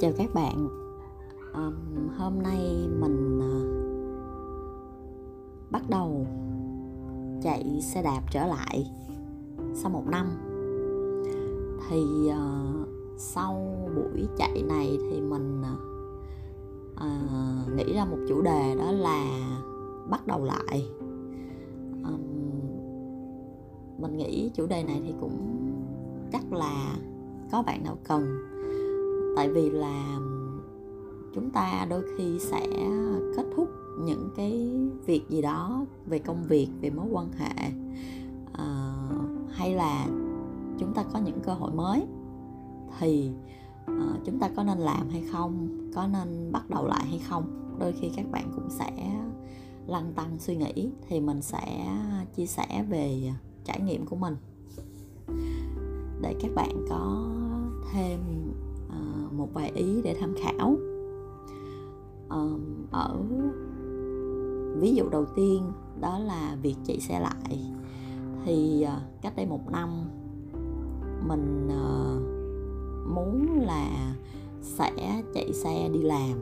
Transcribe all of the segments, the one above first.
chào các bạn. Um, hôm nay mình uh, bắt đầu chạy xe đạp trở lại sau một năm. Thì uh, sau buổi chạy này thì mình uh, nghĩ ra một chủ đề đó là bắt đầu lại. Um, mình nghĩ chủ đề này thì cũng chắc là có bạn nào cần tại vì là chúng ta đôi khi sẽ kết thúc những cái việc gì đó về công việc về mối quan hệ. Uh, hay là chúng ta có những cơ hội mới thì uh, chúng ta có nên làm hay không có nên bắt đầu lại hay không? Đôi khi các bạn cũng sẽ lăn tăng suy nghĩ thì mình sẽ chia sẻ về trải nghiệm của mình. Để các bạn có thêm một vài ý để tham khảo. Ở ví dụ đầu tiên đó là việc chạy xe lại. Thì ờ, cách đây một năm, mình ờ, muốn là sẽ chạy xe đi làm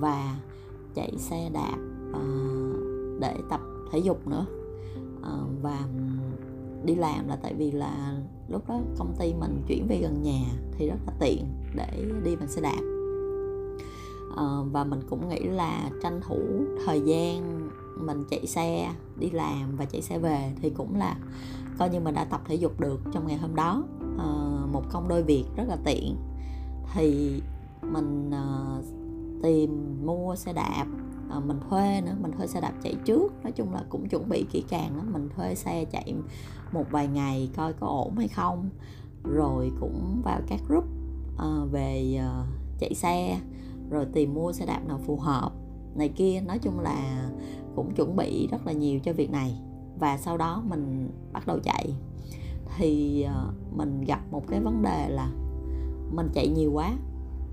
và chạy xe đạp ờ, để tập thể dục nữa. Và đi làm là tại vì là lúc đó công ty mình chuyển về gần nhà thì rất là tiện để đi bằng xe đạp. À, và mình cũng nghĩ là tranh thủ thời gian mình chạy xe đi làm và chạy xe về thì cũng là coi như mình đã tập thể dục được trong ngày hôm đó. À, một công đôi việc rất là tiện. Thì mình à, tìm mua xe đạp à, mình thuê nữa mình thuê xe đạp chạy trước. Nói chung là cũng chuẩn bị kỹ càng lắm. Mình thuê xe chạy một vài ngày coi có ổn hay không. Rồi cũng vào các group à, về à, chạy xe rồi tìm mua xe đạp nào phù hợp. Này kia nói chung là cũng chuẩn bị rất là nhiều cho việc này. Và sau đó mình bắt đầu chạy. Thì mình gặp một cái vấn đề là mình chạy nhiều quá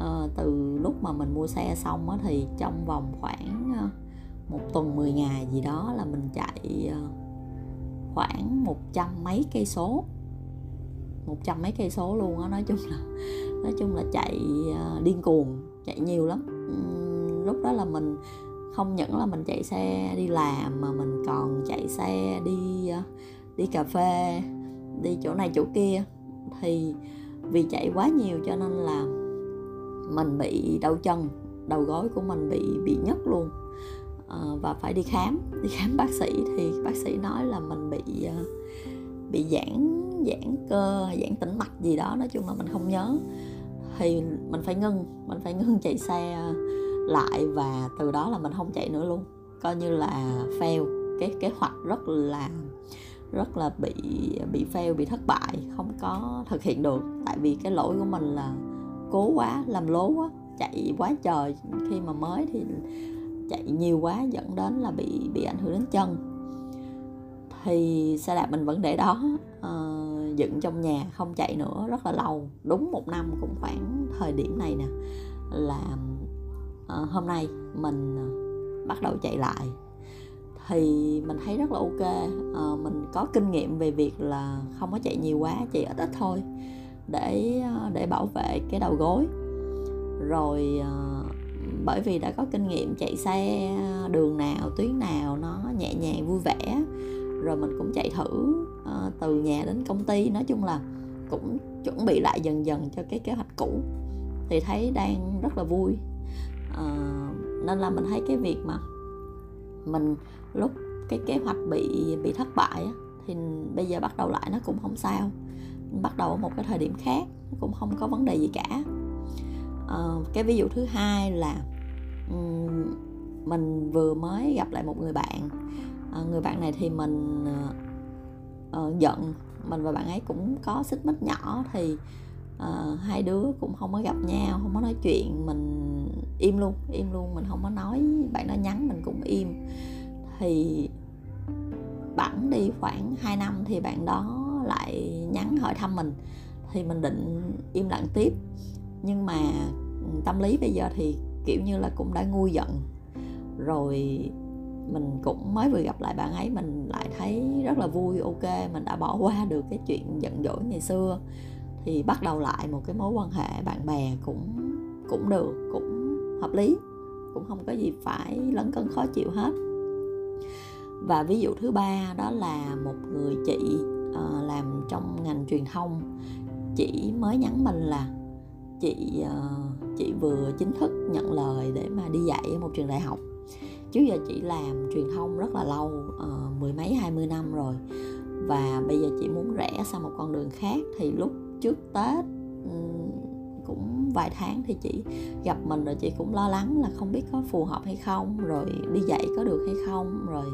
uh, từ lúc mà mình mua xe xong á, thì trong vòng khoảng uh, một tuần 10 ngày gì đó là mình chạy uh, khoảng một trăm mấy cây số. Một trăm mấy cây số luôn á nói chung là nói chung là chạy uh, điên cuồng chạy nhiều lắm. Uhm, lúc đó là mình không những là mình chạy xe đi làm mà mình còn chạy xe đi uh, đi cà phê đi chỗ này chỗ kia. Thì vì chạy quá nhiều cho nên là mình bị đau chân đầu gối của mình bị bị nhức luôn. À, và phải đi khám đi khám bác sĩ. Thì bác sĩ nói là mình bị ờ, bị giãn giãn cơ giãn tĩnh mạch gì đó. Nói chung là mình không nhớ. Thì mình phải ngưng mình phải ngưng chạy xe lại và từ đó là mình không chạy nữa luôn. Coi như là fail. Cái kế hoạch rất là rất là bị bị fail bị thất bại. Không có thực hiện được. Tại vì cái lỗi của mình là cố quá làm lố quá chạy quá trời. Khi mà mới thì chạy nhiều quá dẫn đến là bị bị ảnh hưởng đến chân. Thì xe đạp mình vẫn để đó uh, dựng trong nhà không chạy nữa rất là lâu. Đúng một năm cũng khoảng thời điểm này nè là uh, hôm nay mình ờ, bắt đầu chạy lại. Thì mình thấy rất là ok uh, mình có kinh nghiệm về việc là không có chạy nhiều quá chạy ít ít thôi để ờ, để bảo vệ cái đầu gối. Rồi ờ, bởi vì đã có kinh nghiệm chạy xe ờ, đường nào tuyến nào nó nhẹ nhàng vui vẻ rồi mình cũng chạy thử từ nhà đến công ty. Nói chung là cũng chuẩn bị lại dần dần cho cái kế hoạch cũ thì thấy đang rất là vui. À, nên là mình thấy cái việc mà mình lúc cái kế hoạch bị bị thất bại á, thì bây giờ bắt đầu lại nó cũng không sao bắt đầu ở một cái thời điểm khác cũng không có vấn đề gì cả. À, cái ví dụ thứ hai là um, mình vừa mới gặp lại một người bạn. À, người bạn này thì mình uh, giận mình và bạn ấy cũng có xích mích nhỏ thì uh, hai đứa cũng không có gặp nhau không có nói chuyện mình im luôn im luôn mình không có nói bạn đó nhắn mình cũng im. Thì bẵng đi khoảng 2 năm thì bạn đó lại nhắn hỏi thăm mình, thì mình định im lặng tiếp. Nhưng mà ừ, tâm lý bây giờ thì, kiểu như là, cũng đã ngu giận. Rồi mình cũng mới vừa gặp lại bạn ấy, mình lại thấy rất là vui, ok, mình đã bỏ qua được cái chuyện giận dỗi ngày xưa. Thì bắt đầu lại một cái mối quan hệ bạn bè cũng cũng được, cũng hợp lý, cũng không có gì phải lấn cấn khó chịu hết. Và ví dụ thứ ba đó là một người chị uh, làm trong ngành truyền thông. Chị mới nhắn mình là chị uh, chị vừa chính thức nhận lời để mà đi dạy ở một trường đại học. Trước giờ chị làm truyền thông rất là lâu uh, mười mấy hai mươi năm rồi. Và bây giờ chị muốn rẽ sang một con đường khác thì lúc trước tết ừ, cũng vài tháng thì chị gặp mình rồi chị cũng lo lắng là không biết có phù hợp hay không rồi đi dạy có được hay không rồi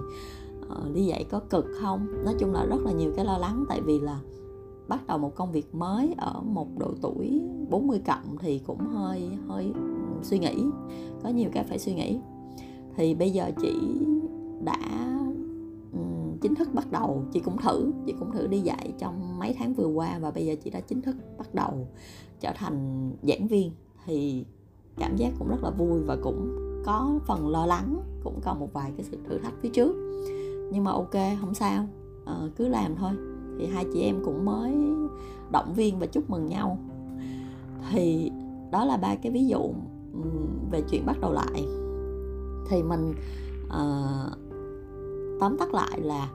đi dạy có cực không? Nói chung là rất là nhiều cái lo lắng tại vì là bắt đầu một công việc mới ở một độ tuổi 40 cộng thì cũng hơi hơi suy nghĩ có nhiều cái phải suy nghĩ. Thì bây giờ chị đã um, chính thức bắt đầu chị cũng thử chị cũng thử đi dạy trong mấy tháng vừa qua và bây giờ chị đã chính thức bắt đầu trở thành giảng viên. Thì cảm giác cũng rất là vui và cũng có phần lo lắng cũng còn một vài cái sự thử thách phía trước nhưng mà ok không sao. À, cứ làm thôi. Thì hai chị em cũng mới động viên và chúc mừng nhau. Thì đó là ba cái ví dụ về chuyện bắt đầu lại. Thì mình uh, tóm tắt lại là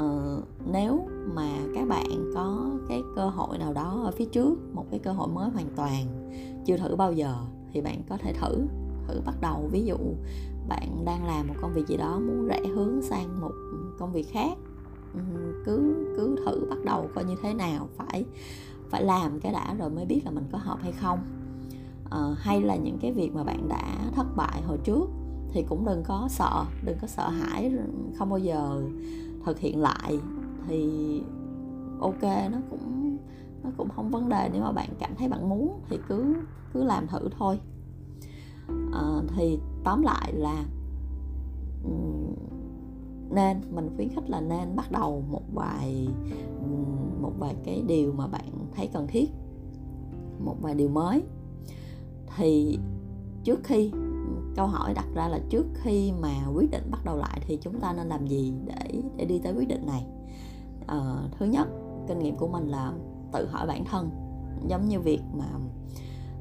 uh, nếu mà các bạn có cái cơ hội nào đó ở phía trước một cái cơ hội mới hoàn toàn chưa thử bao giờ thì bạn có thể thử thử bắt đầu. Ví dụ bạn đang làm một công việc gì đó muốn rẽ hướng sang một công việc khác ừ, cứ cứ thử bắt đầu coi như thế nào phải phải làm cái đã rồi mới biết là mình có hợp hay không. À, hay là những cái việc mà bạn đã thất bại hồi trước thì cũng đừng có sợ đừng có sợ hãi không bao giờ thực hiện lại. Thì ok nó cũng nó cũng không vấn đề nếu mà bạn cảm thấy bạn muốn thì cứ cứ làm thử thôi à, thì tóm lại là nên mình khuyến khích là nên bắt đầu một vài một vài cái điều mà bạn thấy cần thiết một vài điều mới. Thì trước khi câu hỏi đặt ra là trước khi mà quyết định bắt đầu lại thì chúng ta nên làm gì để để đi tới quyết định này? À, thứ nhất kinh nghiệm của mình là tự hỏi bản thân. Giống như việc mà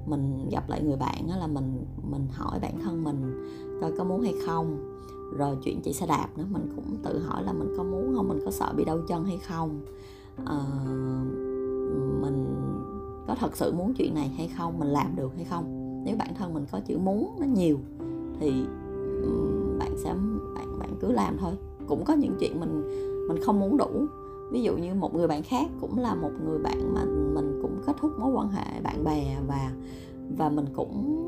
mình gặp lại người bạn đó là mình mình hỏi bản thân mình coi có muốn hay không. Rồi chuyện chạy xe đạp nữa mình cũng tự hỏi là mình có muốn không mình có sợ bị đau chân hay không. À, mình có thật sự muốn chuyện này hay không mình làm được hay không? Nếu bản thân mình có chữ muốn nó nhiều thì bạn sẽ bạn bạn cứ làm thôi. Cũng có những chuyện mình mình không muốn đủ ví dụ như một người bạn khác cũng là một người bạn mà mình cũng kết thúc mối quan hệ bạn bè và và mình cũng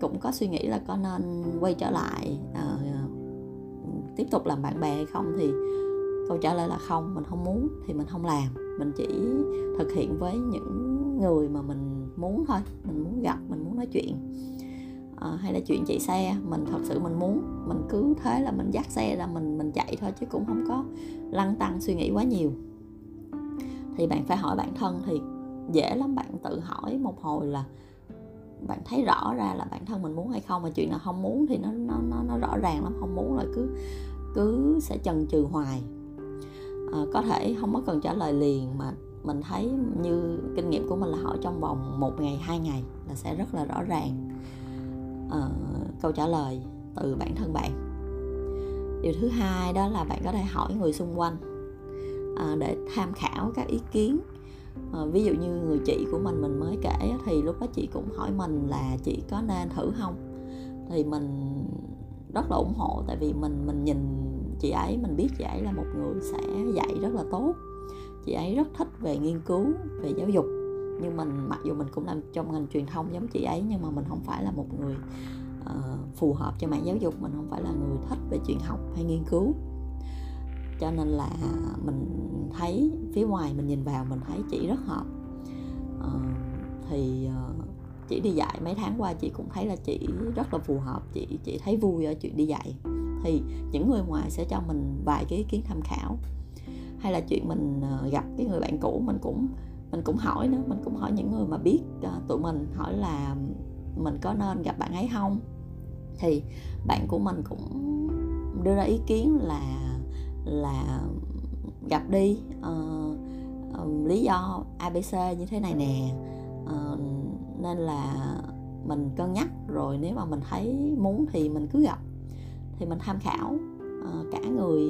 cũng có suy nghĩ là có nên quay trở lại uh, tiếp tục làm bạn bè hay không. Thì câu trả lời là không mình không muốn thì mình không làm. Mình chỉ thực hiện với những người mà mình muốn thôi mình muốn gặp mình muốn nói chuyện à, hay là chuyện chạy xe. Mình thật sự mình muốn mình cứ thế là mình dắt xe là mình mình chạy thôi chứ cũng không có lăn tăng suy nghĩ quá nhiều. Thì bạn phải hỏi bản thân thì dễ lắm. Bạn tự hỏi một hồi là bạn thấy rõ ra là bản thân mình muốn hay không mà chuyện nào không muốn thì nó nó nó, nó rõ ràng lắm. Không muốn là cứ cứ sẽ chần chừ hoài. À, có thể không có cần trả lời liền mà mình thấy như kinh nghiệm của mình là hỏi trong vòng một ngày hai ngày là sẽ rất là rõ ràng uh, câu trả lời từ bản thân bạn. Điều thứ hai đó là bạn có thể hỏi người xung quanh uh, để tham khảo các ý kiến. Uh, ví dụ như người chị của mình mình mới kể thì lúc đó chị cũng hỏi mình là chị có nên thử không? Thì mình rất là ủng hộ tại vì mình mình nhìn chị ấy mình biết chị ấy là một người sẽ dạy rất là tốt. Chị ấy rất thích về nghiên cứu về giáo dục nhưng mình mặc dù mình cũng làm trong ngành truyền thông giống chị ấy nhưng mà mình không phải là một người uh, phù hợp cho mạng giáo dục. Mình không phải là người thích về chuyện học hay nghiên cứu. Cho nên là mình thấy phía ngoài mình nhìn vào mình thấy chị rất hợp. Uh, thì uh, chị đi dạy mấy tháng qua chị cũng thấy là chị rất là phù hợp. Chị chị thấy vui ở chuyện đi dạy. Thì những người ngoài sẽ cho mình vài cái ý kiến tham khảo. Hay là chuyện mình gặp cái người bạn cũ mình cũng mình cũng hỏi nữa mình cũng hỏi những người mà biết uh, tụi mình hỏi là mình có nên gặp bạn ấy không? Thì bạn của mình cũng đưa ra ý kiến là là gặp đi uh, uh, lý do abc như thế này nè. Uh, nên là mình cân nhắc rồi nếu mà mình thấy muốn thì mình cứ gặp. Thì mình tham khảo uh, cả người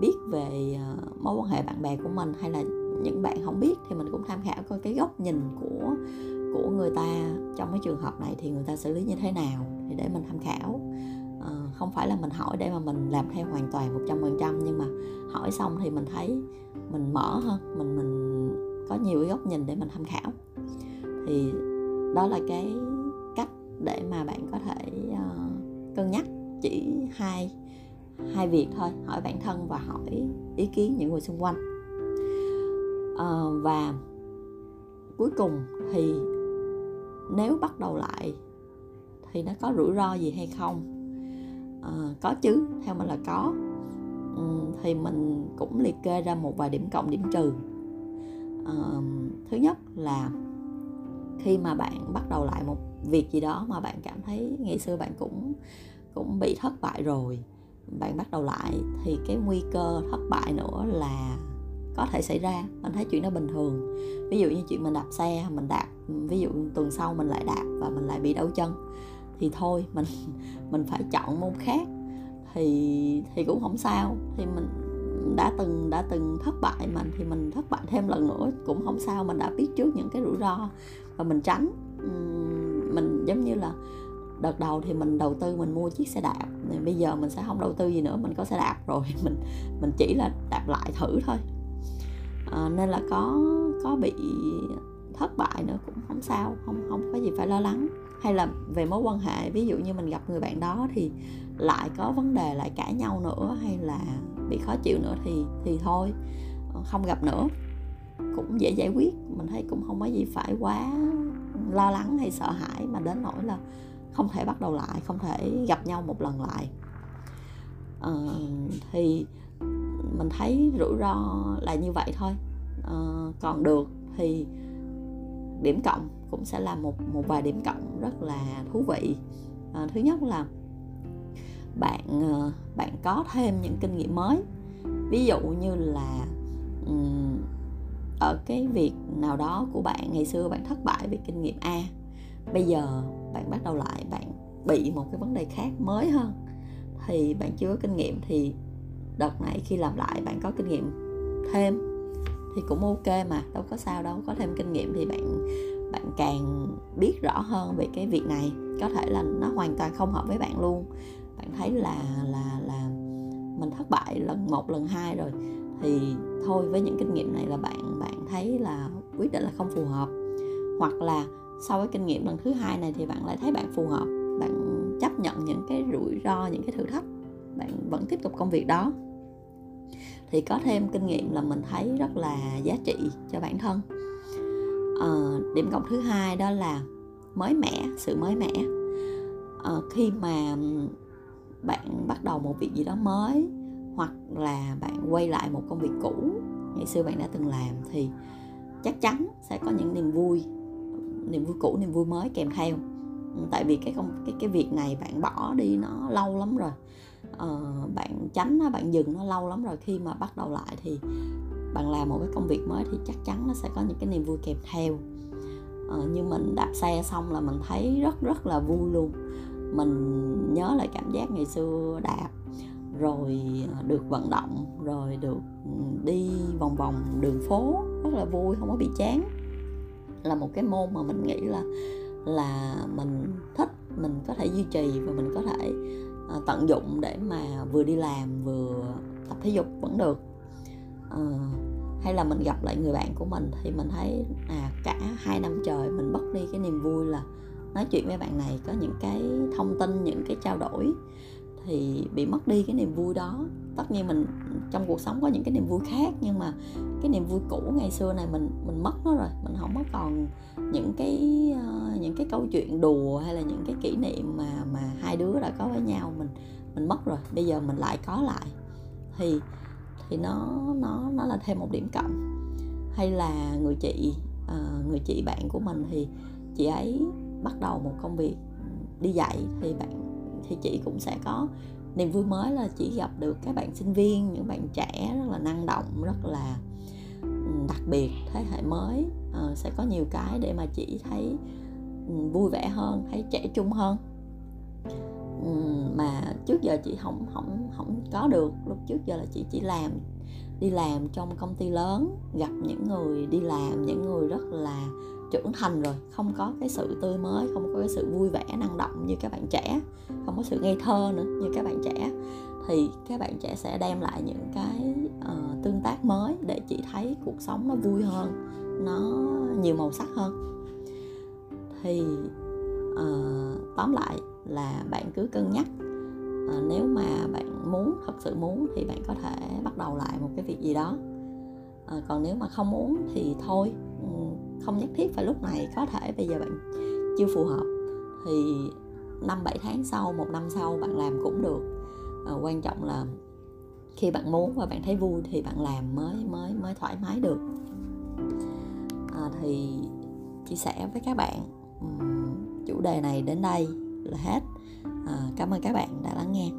biết về uh, mối quan hệ bạn bè của mình hay là những bạn không biết thì mình cũng tham khảo coi cái góc nhìn của của người ta trong cái trường hợp này thì người ta xử lý như thế nào thì để mình tham khảo. À, không phải là mình hỏi để mà mình làm theo hoàn toàn một trăm phần trăm nhưng mà hỏi xong thì mình thấy mình mở hơn mình mình có nhiều cái góc nhìn để mình tham khảo. Thì đó là cái cách để mà bạn có thể uh, cân nhắc chỉ hai hai việc thôi hỏi bản thân và hỏi ý kiến những người xung quanh à, và cuối cùng thì nếu bắt đầu lại thì nó có rủi ro gì hay không? À, có chứ theo mình là có. Ừ, thì mình cũng liệt kê ra một vài điểm cộng điểm trừ. À, thứ nhất là khi mà bạn bắt đầu lại một việc gì đó mà bạn cảm thấy ngày xưa bạn cũng cũng bị thất bại rồi bạn bắt đầu lại thì cái nguy cơ thất bại nữa là có thể xảy ra mình thấy chuyện đó bình thường. Ví dụ như chuyện mình đạp xe, mình đạp, ví dụ tuần sau mình lại đạp và mình lại bị đau chân, thì thôi, mình mình phải chọn môn khác. Thì thì cũng không sao, thì mình đã từng đã từng thất bại mình thì mình thất bại thêm lần nữa, cũng không sao, mình đã biết trước những cái rủi ro và mình tránh. Mình giống như là đợt đầu thì mình đầu tư mình mua chiếc xe đạp thì bây giờ mình sẽ không đầu tư gì nữa, mình có xe đạp rồi, mình mình chỉ là đạp lại thử thôi à, nên là có có bị thất bại nữa cũng không sao không không có gì phải lo lắng. Hay là về mối quan hệ ví dụ như mình gặp người bạn đó thì lại có vấn đề lại cãi nhau nữa hay là bị khó chịu nữa thì thì thôi ờ, không gặp nữa. Cũng dễ giải quyết mình thấy cũng không có gì phải quá lo lắng hay sợ hãi mà đến nỗi là không thể bắt đầu lại không thể gặp nhau một lần lại. À, thì mình thấy rủi ro là như vậy thôi. À, còn được thì điểm cộng cũng sẽ là một một vài điểm cộng rất là thú vị. À, thứ nhất là bạn ờ, bạn có thêm những kinh nghiệm mới. Ví dụ như là um, ở cái việc nào đó của bạn ngày xưa bạn thất bại về kinh nghiệm a bây giờ bạn bắt đầu lại bạn bị một cái vấn đề khác mới hơn. Thì bạn chưa có kinh nghiệm thì đợt này khi làm lại bạn có kinh nghiệm thêm thì cũng ok mà, đâu có sao đâu. Có thêm kinh nghiệm thì bạn bạn càng biết rõ hơn về cái việc này. Có thể là nó hoàn toàn không hợp với bạn luôn. Bạn thấy là là là mình thất bại lần một, lần hai rồi thì thôi, với những kinh nghiệm này là bạn bạn thấy là quyết định là không phù hợp. Hoặc là sau cái kinh nghiệm lần thứ hai này thì bạn lại thấy bạn phù hợp. Bạn chấp nhận những cái rủi ro, những cái thử thách. Bạn vẫn tiếp tục công việc đó thì có thêm kinh nghiệm là mình thấy rất là giá trị cho bản thân. À, điểm cộng thứ hai đó là mới mẻ sự mới mẻ. À, khi mà bạn bắt đầu một việc gì đó mới hoặc là bạn quay lại một công việc cũ ngày xưa bạn đã từng làm thì chắc chắn sẽ có những niềm vui niềm vui cũ niềm vui mới kèm theo. Tại vì cái công cái cái việc này bạn bỏ đi nó lâu lắm rồi uh, bạn tránh nó bạn dừng nó lâu lắm rồi khi mà bắt đầu lại thì bạn làm một cái công việc mới thì chắc chắn nó sẽ có những cái niềm vui kèm theo. Ờ, uh, như mình đạp xe xong là mình thấy rất rất là vui luôn. Mình nhớ lại cảm giác ngày xưa đạp rồi ờ, được vận động rồi được ừ, đi vòng vòng đường phố rất là vui không có bị chán. Là một cái môn mà mình nghĩ là là mình thích mình có thể duy trì và mình có thể À, tận dụng để mà vừa đi làm vừa tập thể dục vẫn được. À, hay là mình gặp lại người bạn của mình thì mình thấy à cả hai năm trời mình mất đi cái niềm vui là nói chuyện với bạn này có những cái thông tin những cái trao đổi thì bị mất đi cái niềm vui đó. Tất nhiên mình trong cuộc sống có những cái niềm vui khác nhưng mà cái niềm vui cũ ngày xưa này mình mình mất nó rồi mình không có còn những cái uh, những cái câu chuyện đùa hay là những cái kỷ niệm mà mà hai đứa đã có với nhau mình mình mất rồi bây giờ mình lại có lại. Thì thì nó nó nó là thêm một điểm cộng. Hay là người chị uh, người chị bạn của mình thì chị ấy bắt đầu một công việc ừ, đi dạy thì bạn thì chị cũng sẽ có niềm vui mới là chỉ gặp được các bạn sinh viên những bạn trẻ rất là năng động rất là ừ, đặc biệt thế hệ mới uh, sẽ có nhiều cái để mà chị thấy ừ, vui vẻ hơn thấy trẻ trung hơn. Ừ, mà trước giờ chị không không không có được. Lúc trước giờ là chị chỉ làm đi làm trong công ty lớn gặp những người đi làm những người rất là trưởng thành rồi. Không có cái sự tươi mới không có cái sự vui vẻ năng động như các bạn trẻ. Không có sự ngây thơ nữa như các bạn trẻ. Thì các bạn trẻ sẽ đem lại những cái uh, tương tác mới để chị thấy cuộc sống nó vui hơn nó nhiều màu sắc hơn. Thì uh, tóm lại là bạn cứ cân nhắc uh, nếu mà bạn muốn thật sự muốn thì bạn có thể bắt đầu lại một cái việc gì đó. Uh, còn nếu mà không muốn thì thôi ừ, không nhất thiết phải lúc này có thể bây giờ bạn chưa phù hợp thì năm bảy tháng sau một năm sau bạn làm cũng được. À, quan trọng là khi bạn muốn và bạn thấy vui thì bạn làm mới mới mới thoải mái được thì chia sẻ với các bạn chủ đề này đến đây là hết. À, cảm ơn các bạn đã lắng nghe.